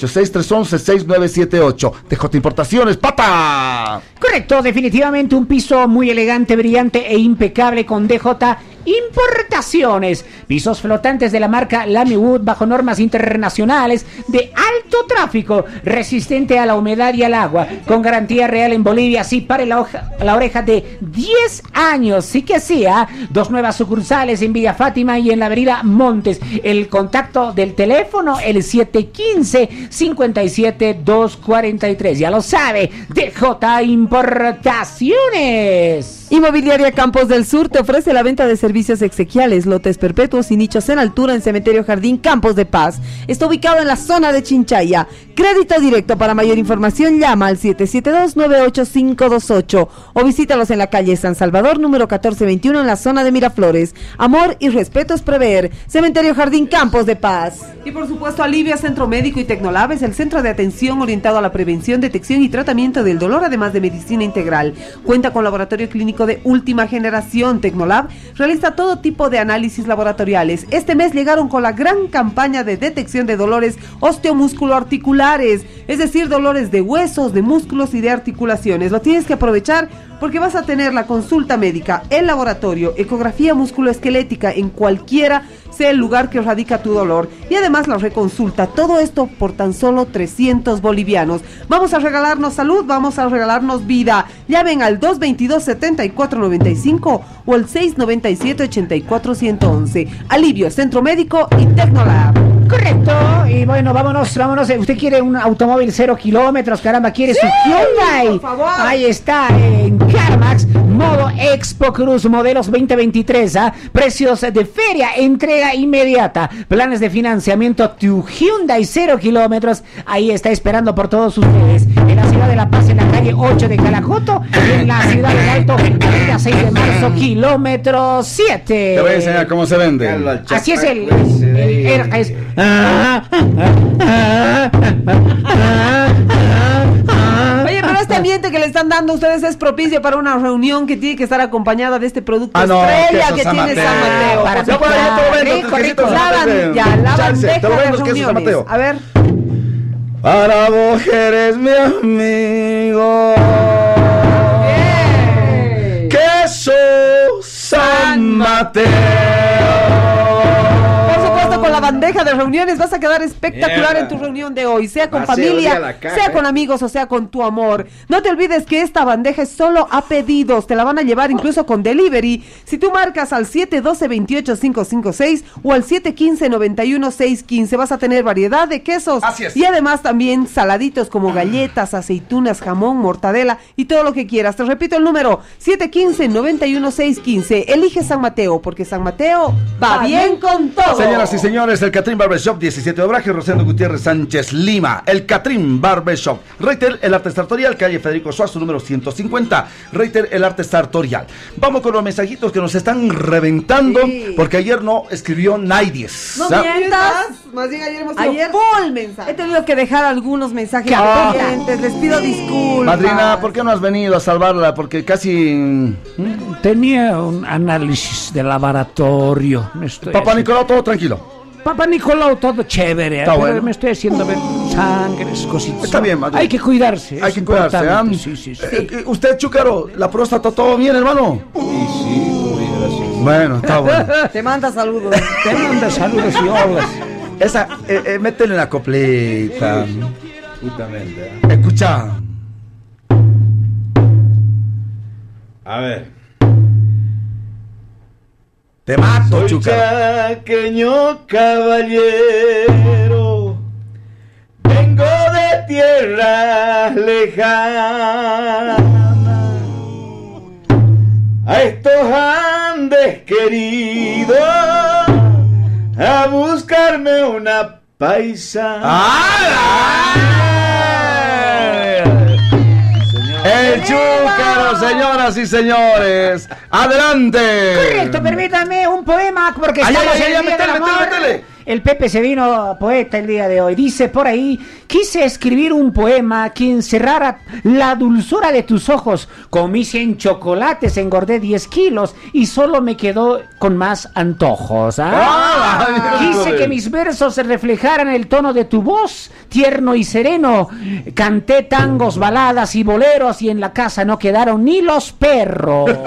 6311-6978. TJ Importaciones, pata. Correcto, definitivamente un piso muy elegante, brillante e impecable con DJ Importaciones. Pisos flotantes de la marca Lamy Wood bajo normas internacionales de alto tráfico, resistente a la humedad y al agua, con garantía real en Bolivia, sí, pare la oreja de 10 años, sí que sí, ¿ah? Dos nuevas sucursales en Villa Fátima y en la avenida Montes. El contacto del teléfono, el 715-57-243. Ya lo sabe, DJ Importaciones. Inmobiliaria Campos del Sur te ofrece la venta de servicios exequiales, lotes perpetuos y nichos en altura en Cementerio Jardín Campos de Paz. Está ubicado en la zona de Chinchaya. Crédito directo. Para mayor información llama al 772-98528 o visítalos en la calle San Salvador número 1421 en la zona de Miraflores. Amor y respeto es prever. Cementerio Jardín Campos de Paz. Y por supuesto Alivia Centro Médico y Tecnolab es el centro de atención orientado a la prevención, detección y tratamiento del dolor además de medicina integral. Cuenta con laboratorio clínico de última generación. Tecnolab realiza todo tipo de análisis laboratoriales. Este mes llegaron con la gran campaña de detección de dolores osteomusculoarticulares, es decir, dolores de huesos, de músculos y de articulaciones. Lo tienes que aprovechar porque vas a tener la consulta médica, el laboratorio, ecografía musculoesquelética en cualquiera sea el lugar que radica tu dolor y además la reconsulta. Todo esto por tan solo 300 bolivianos. Vamos a regalarnos salud, vamos a regalarnos vida. Llamen al 222-7495 o el 697-84111. Alivio, Centro Médico y Tecnolab. Correcto, y bueno, vámonos, vámonos. Usted quiere un automóvil cero kilómetros, caramba, quiere su Hyundai. Ahí está, en CarMax, Modo Expo Cruz Modelos 2023. ¿ah? Precios de feria, entrega inmediata. Planes de financiamiento Tu Hyundai 0 kilómetros. Ahí está esperando por todos ustedes. En la ciudad de La Paz, en la calle 8 de Calacoto. Y en la ciudad del Alto, avenida 6 de marzo, kilómetro 7. Te voy a enseñar cómo se vende. Así es el. el- el- es- Oye, pero este ambiente que le están dando a ustedes es propicio para una reunión que tiene que estar acompañada de este producto Ah, no, estrella que tiene. San Mateo. Para vendo, rico, rico. quesitos San La ban- Mateo. ya, la Chance, bandeja te lo de reuniones. A ver. Para vos eres mi amigo. Queso San Mateo. Bandeja de reuniones vas a quedar espectacular Mierda. en tu reunión de hoy, sea con familia, caja, sea con eh. amigos o sea con tu amor. No te olvides que esta bandeja es solo a pedidos, te la van a llevar incluso con delivery. Si tú marcas al 712-28556 o al 715-91615, vas a tener variedad de quesos. Así es. Y además también saladitos como galletas, aceitunas, jamón, mortadela y todo lo que quieras. Te repito el número, 715-91615. Elige San Mateo, porque San Mateo va, bien con todo. Señoras y señores, el Catrín Barbershop 17 de Obraje, Rosendo Gutiérrez Sánchez Lima. El Catrín Barbershop. Reiter, el arte sartorial, calle Federico Suazo, número 150. Reiter, el arte sartorial. Vamos con los mensajitos que nos están reventando, Sí. porque ayer no escribió nadie. No mientas, más bien ayer hemos Ayer- full mensaje. He tenido que dejar algunos mensajes Ah. pendientes, les pido disculpas. Madrina, ¿por qué no has venido a salvarla? Porque casi... Tenía un análisis de laboratorio. Me estoy Papá Nicolau, todo tranquilo. Papá Nicolau, todo chévere. Está pero bueno. Me estoy haciendo ver sangres, cositas. Está bien, Madrid. Hay que cuidarse. Hay que cuidarse, ¿ah? Sí, sí, sí. Eh, eh, usted, Chúcaro, la próstata, ¿todo bien, hermano? Bueno, está [LAUGHS] bueno. Te manda saludos. Te manda saludos y olas. Esa, eh, eh, métele la copleta. Justamente. ¿eh? Escucha. A ver. Te mato, Soy chaqueño caballero, vengo de tierras lejanas. A estos Andes queridos, a buscarme una paisa. El Chúcaro, señoras y señores. Adelante. Correcto, permítame un poema porque Ay, estamos ay, ay, en el Día métele, del Amor. métele. El Pepe se vino poeta el día de hoy. Dice por ahí, quise escribir un poema que encerrara la dulzura de tus ojos. Comí 100 chocolates, engordé 10 kilos y solo me quedó con más antojos. ¿ah? Ah, Quise miércoles. que mis versos se reflejaran el tono de tu voz, tierno y sereno. Canté tangos, baladas y boleros y en la casa no quedaron ni los perros. [LAUGHS]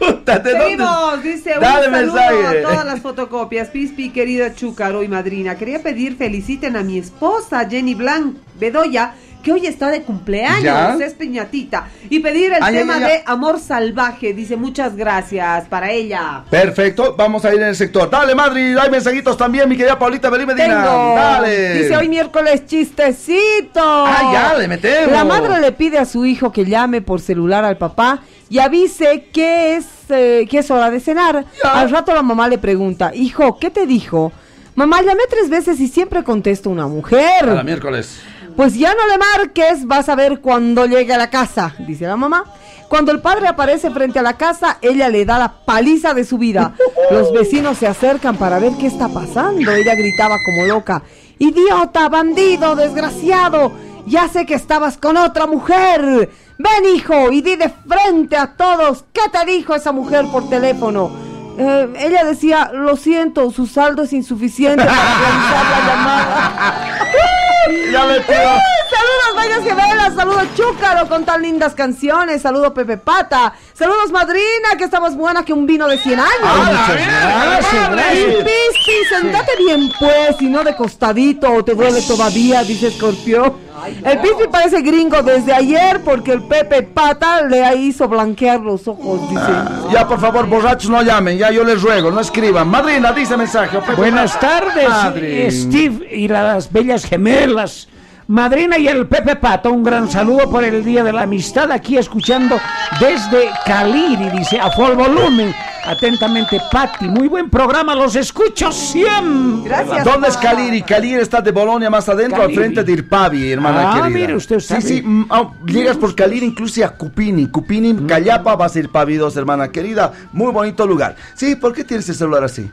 Puta, ¿de dónde? Seguimos, dice un Dale saludo mensaje. a todas las fotocopias. Pispi, querida Chúcaro y madrina. Quería pedir feliciten a mi esposa Jenny Blanc Bedoya, que hoy está de cumpleaños, ¿Ya? es piñatita. Y pedir el Ay, tema ay, ay, de amor salvaje. Dice muchas gracias para ella. Perfecto, vamos a ir en el sector. Dale, Madrid, hay mensajitos también, mi querida Paulita Belí Medina. Tengo. Dale. Dice hoy miércoles chistecito. Ah, ya, le metemos. La madre le pide a su hijo que llame por celular al papá y avise que es, eh, que es hora de cenar. Al rato la mamá le pregunta, hijo, ¿qué te dijo? Mamá, llamé tres veces y siempre contesta una mujer. miércoles. Pues ya no le marques, vas a ver cuando llegue a la casa, dice la mamá. Cuando el padre aparece frente a la casa, ella le da la paliza de su vida. Los vecinos se acercan para ver qué está pasando. Ella gritaba como loca. Idiota, bandido, desgraciado. Ya sé que estabas con otra mujer. Ven, hijo, y di de frente a todos qué te dijo esa mujer por teléfono. Eh, ella decía, lo siento, su saldo es insuficiente para realizar la llamada. [LAUGHS] Ya le pido. Saludos, Vallas Gemelas, saludos Chúcaro con tan lindas canciones, saludos Pepe Pata, saludos Madrina, que está más buena que un vino de 100 años. muchas gracias, gracias. Y Pistis, sentate bien pues, y no de costadito, o te duele todavía, dice Escorpio. El Pistis parece gringo desde ayer porque el Pepe Pata le hizo blanquear los ojos, dice. Ya, por favor, borrachos, no llamen. Ya, yo les ruego, no escriban. Madrina, dice mensaje. Pepe Buenas Pata. tardes, Madrid. eh, Steve y las bellas gemelas. Madrina y el Pepe Pato, un gran saludo por el Día de la Amistad, aquí escuchando desde Caliri, dice, a full volumen. Atentamente, Patti, muy buen programa, los escucho siempre. ¿Dónde es Caliri? Caliri está de Bolonia más adentro, al frente de Irpavi, hermana Ah, querida. mire, usted sabe. Sí, sí, mm, llegas por Caliri incluso a Cupini. Cupini, Mm. Callapa, vas a Irpavi 2, hermana querida. Muy bonito lugar. Sí, ¿por qué tienes el celular así?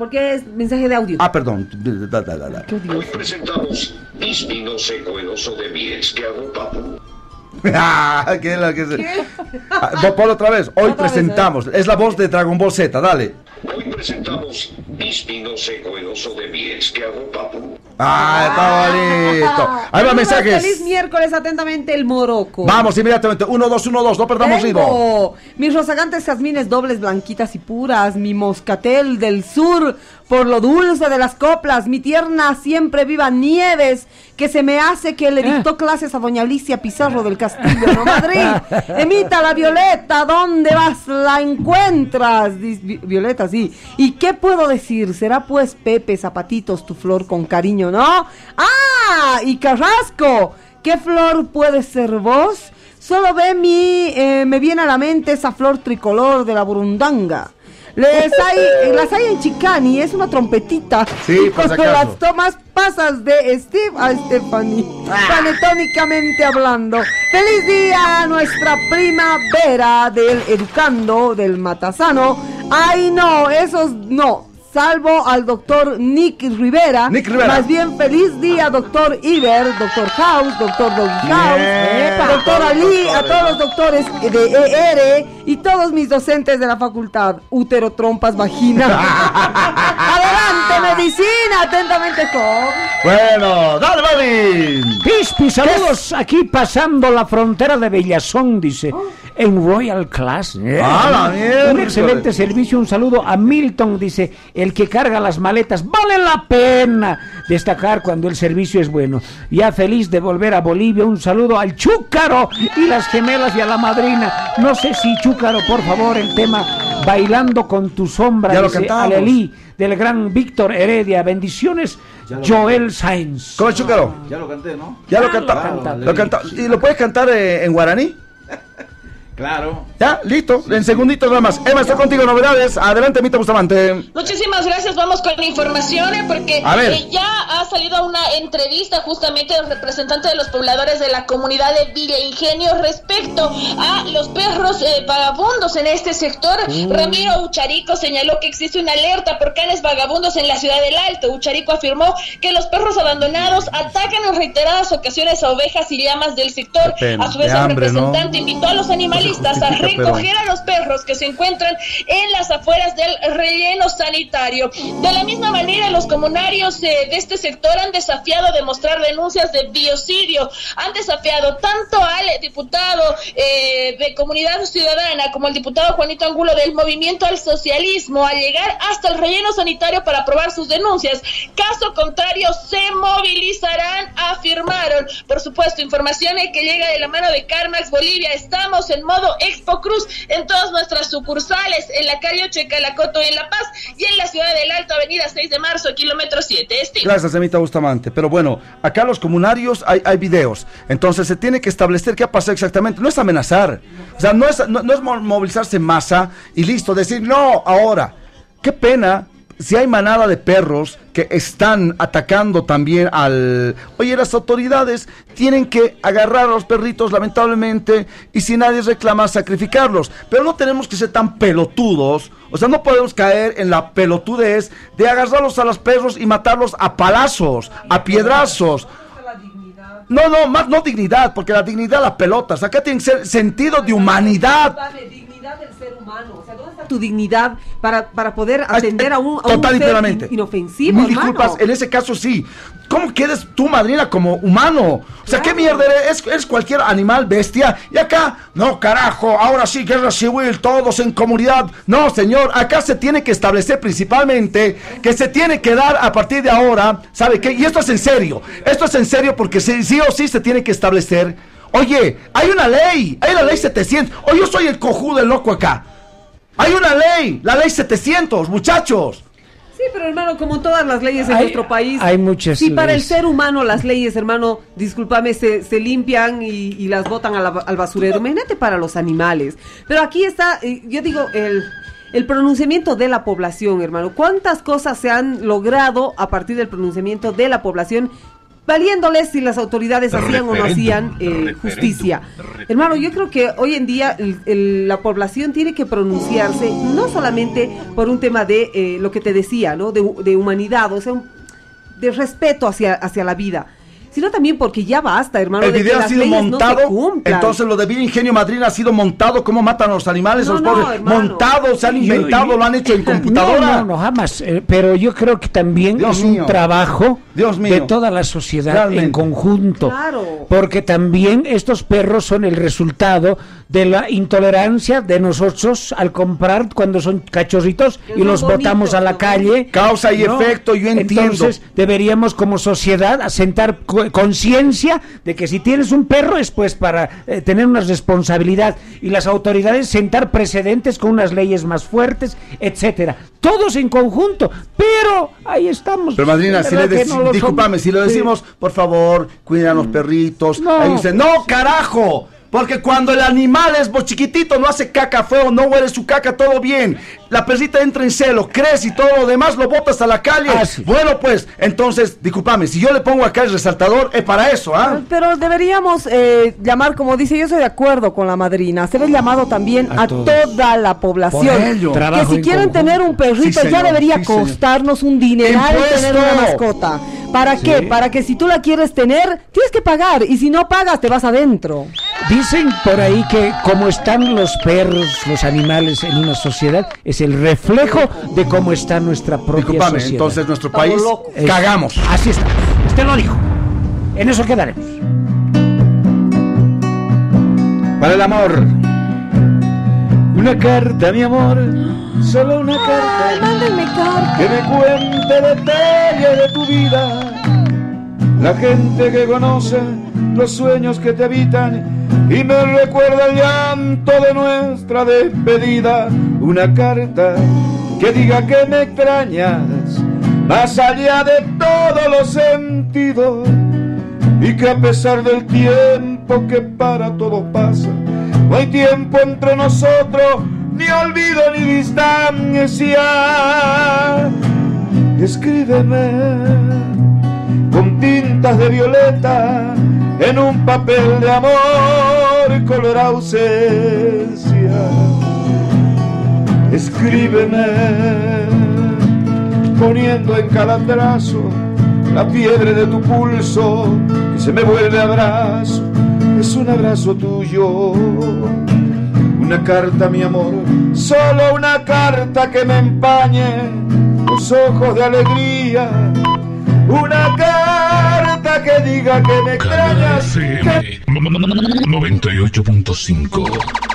Porque es mensaje de audio. Ah, perdón. Da, da, da, da. Hoy presentamos Mis vino seco el oso de mi ex que hago papu. [LAUGHS] Ah, ¿qué es la que se- Ah, no, ponlo otra vez. Hoy Otra vez, presentamos. Es la voz de Dragon Ball Z, dale. Hoy presentamos Mis vino seco el oso de mi ex que hago papu. Ah, está bonito. Ahí va mensajes. Feliz miércoles, atentamente el Morocco. Vamos inmediatamente. Uno, dos, uno, dos. No perdamos ritmo. Mis rozagantes jazmines dobles, blanquitas y puras, mi moscatel del sur, por lo dulce de las coplas, mi tierna siempre viva Nieves, que se me hace que le dictó clases a doña Alicia Pizarro del Castillo, ¿no, Madrid? [LAUGHS] Emita la Violeta, ¿dónde vas? La encuentras, Violeta, sí. ¿Y qué puedo decir? Será pues Pepe, zapatitos, tu flor con cariño, ¿no? ¡Ah! Y Carrasco, ¿qué flor puede ser vos? Solo ve mi, eh, me viene a la mente esa flor tricolor de la burundanga. Les hay, las hay en Chicani, es una trompetita. Sí, y cuando acaso. las tomas pasas de Steve a Stephanie, panetónicamente hablando. ¡Feliz día a nuestra primavera del Educando, del Matasano! ¡Ay no, esos no! Salvo al doctor Nick Rivera. Nick Rivera. Más bien, feliz día, doctor Iber, doctor House, doctor Doggy House, doctor Ali, a todos los doctores de ER y todos mis docentes de la facultad. Útero, trompas, vagina. [LAUGHS] Adelante, medicina, atentamente, con. Bueno, dale, Marvin. Pispi, saludos aquí pasando la frontera de Bellazón, dice, en Royal Class. Eh, ¡Ah, la mierda! Un excelente servicio, un saludo a Milton, dice, el que carga las maletas, vale la pena destacar cuando el servicio es bueno. Ya feliz de volver a Bolivia, un saludo al Chúcaro y las gemelas y a la madrina. No sé si Chúcaro, por favor, el tema Bailando con tu sombra, Ya lo dice cantamos. Del gran Víctor Heredia. Bendiciones, Joel Sainz. ¿Cómo es, Chúcaro? Ya lo canté, ¿no? Ya lo canta. canta. Lo canta. ¿Y lo puedes cantar eh, en guaraní? [LAUGHS] Claro. Ya, listo. En segunditos nada más. Emma, estoy contigo. Novedades. Adelante, Mita Bustamante. Muchísimas gracias, vamos con la información eh, porque A ver. eh, ya ha salido una entrevista justamente del representante de los pobladores de la comunidad de Villa Ingenio respecto a los perros eh, vagabundos en este sector. Mm. Ramiro Ucharico señaló que existe una alerta por canes vagabundos en la ciudad del Alto. Ucharico afirmó que los perros abandonados atacan en reiteradas ocasiones a ovejas y llamas del sector. A su vez, el representante invitó a los animalistas a pero- recoger a los perros que se encuentran en las afueras del relleno sanitario. De la misma manera, los comunarios eh, de este sector han desafiado a demostrar denuncias de biocidio. Han desafiado tanto al diputado eh, de Comunidad Ciudadana como al diputado Juanito Angulo del Movimiento al Socialismo a llegar hasta el relleno sanitario para aprobar sus denuncias. Caso contrario, se movilizarán, afirmaron. Por supuesto, información que llega de la mano de Carmax Bolivia. Estamos en modo Expo Cruz en todas nuestras sucursales, en la calle Ochecalacoto en La Paz y en la ciudad del Alto, avenida 6 de marzo, kilómetro 7. Steve. Gracias, Emita Bustamante. Pero bueno, acá los comunarios hay, hay videos. Entonces se tiene que establecer qué ha pasado exactamente. No es amenazar. O sea, no es, no, no es mo- movilizarse en masa y listo, decir no ahora. Qué pena si hay manada de perros que están atacando también al... Oye, las autoridades tienen que agarrar a los perritos, lamentablemente, y si nadie reclama, sacrificarlos. Pero no tenemos que ser tan pelotudos. O sea, no podemos caer en la pelotudez de agarrarlos a los perros y matarlos a palazos, a piedrazos. No, no, más no dignidad, porque la dignidad la pelotas. Acá tiene que ser sentido de humanidad. dignidad del ser humano. O sea, ¿dónde está tu dignidad para, para poder atender a un, a un Total y ser inofensivo, Mil disculpas, en ese caso sí. ¿Cómo quedes tú, madrina, como humano? O sea, ¿qué mierda eres? ¿Eres cualquier animal bestia? Y acá, no, carajo, ahora sí, guerra civil, todos en comunidad. No, señor, acá se tiene que establecer principalmente que se tiene que dar a partir de ahora, ¿sabe qué? Y esto es en serio. Esto es en serio porque sí, sí o sí se tiene que establecer. Oye, hay una ley, hay la ley 700. O yo soy el cojudo, el loco acá. Hay una ley, la ley 700, muchachos. Sí, pero hermano, como todas las leyes en Hay- nuestro país. hay muchas Sí, para el leyes. ser humano las leyes, hermano, discúlpame, se, se limpian y, y las botan la- al basurero. Imagínate para los animales. Pero aquí está, eh, yo digo, el, el pronunciamiento de la población, hermano. ¿Cuántas cosas se han logrado a partir del pronunciamiento de la población? Valiéndoles si las autoridades hacían o no hacían eh, referéndum, justicia. Hermano, yo creo que hoy en día el- el- la población tiene que pronunciarse no solamente por un tema de eh, lo que te decía, ¿no? De humanidad, o sea, un- de respeto hacia, hacia la vida, sino también porque ya basta, hermano. El de que video ha sido no montado, entonces lo de Vía Ingenio Madrid ha sido montado, cómo matan a los animales, No, los no, pobres, hermano. montado, se han inventado, yo- lo han hecho en [LAUGHS] computadora. No, no, no, jamás. eh, pero yo creo que también Dios es mío. un trabajo Dios mío. de toda la sociedad Realmente. en conjunto. Claro. Porque también estos perros son el resultado de la intolerancia de nosotros al comprar cuando son cachorritos y los botamos a la calle. Causa y efecto, yo entiendo. Entonces deberíamos como sociedad asentar conciencia de que si tienes un perro es pues para eh, tener una responsabilidad y las autoridades sentar precedentes con unas leyes más fuertes, etcétera. Todos en conjunto, pero ahí estamos. Pero madrina, si le no lo discúlpame, si Sí. decimos, por favor, cuiden a los perritos, No. ahí dice, no, carajo, porque cuando el animal es chiquitito, no hace caca feo, no huele su caca, todo bien. La perrita entra en celo, crece y todo lo demás lo botas a la calle. Ah, Bueno, pues, entonces, discúlpame, si yo le pongo acá el resaltador, es para eso, ¿ah? Pero deberíamos eh, llamar, como dice, yo estoy de acuerdo con la madrina, hacer el llamado también A toda la población. Por ello. Que si en quieren conjunto. tener un perrito, Sí, ya debería sí, señor. costarnos un dineral tener una mascota. ¿Para Sí. qué? Para que si tú la quieres tener, tienes que pagar. Y si no pagas, te vas adentro. Dicen por ahí que como están los perros, los animales en una sociedad, es el reflejo de cómo está nuestra propia Discúlpame, sociedad. entonces nuestro país Es- cagamos. Así está. Usted lo dijo. En eso quedaremos. Para el amor. Una carta, mi amor. Solo una carta. Que me cuente detalles de tu vida. La gente que conoce los sueños que te habitan y me recuerda el llanto de nuestra despedida. Una carta que diga que me extrañas más allá de todos los sentidos y que a pesar del tiempo que para todos pasa, no hay tiempo entre nosotros, ni olvido ni distancia. Escríbeme con tintas de violeta en un papel de amor color ausencia. Escríbeme poniendo en cada trazo la fiebre de tu pulso que se me vuelve abrazo, es un abrazo tuyo. Una carta, mi amor, solo una carta que me empañe los ojos de alegría. Una carta que diga que me extrañas. FM 98.5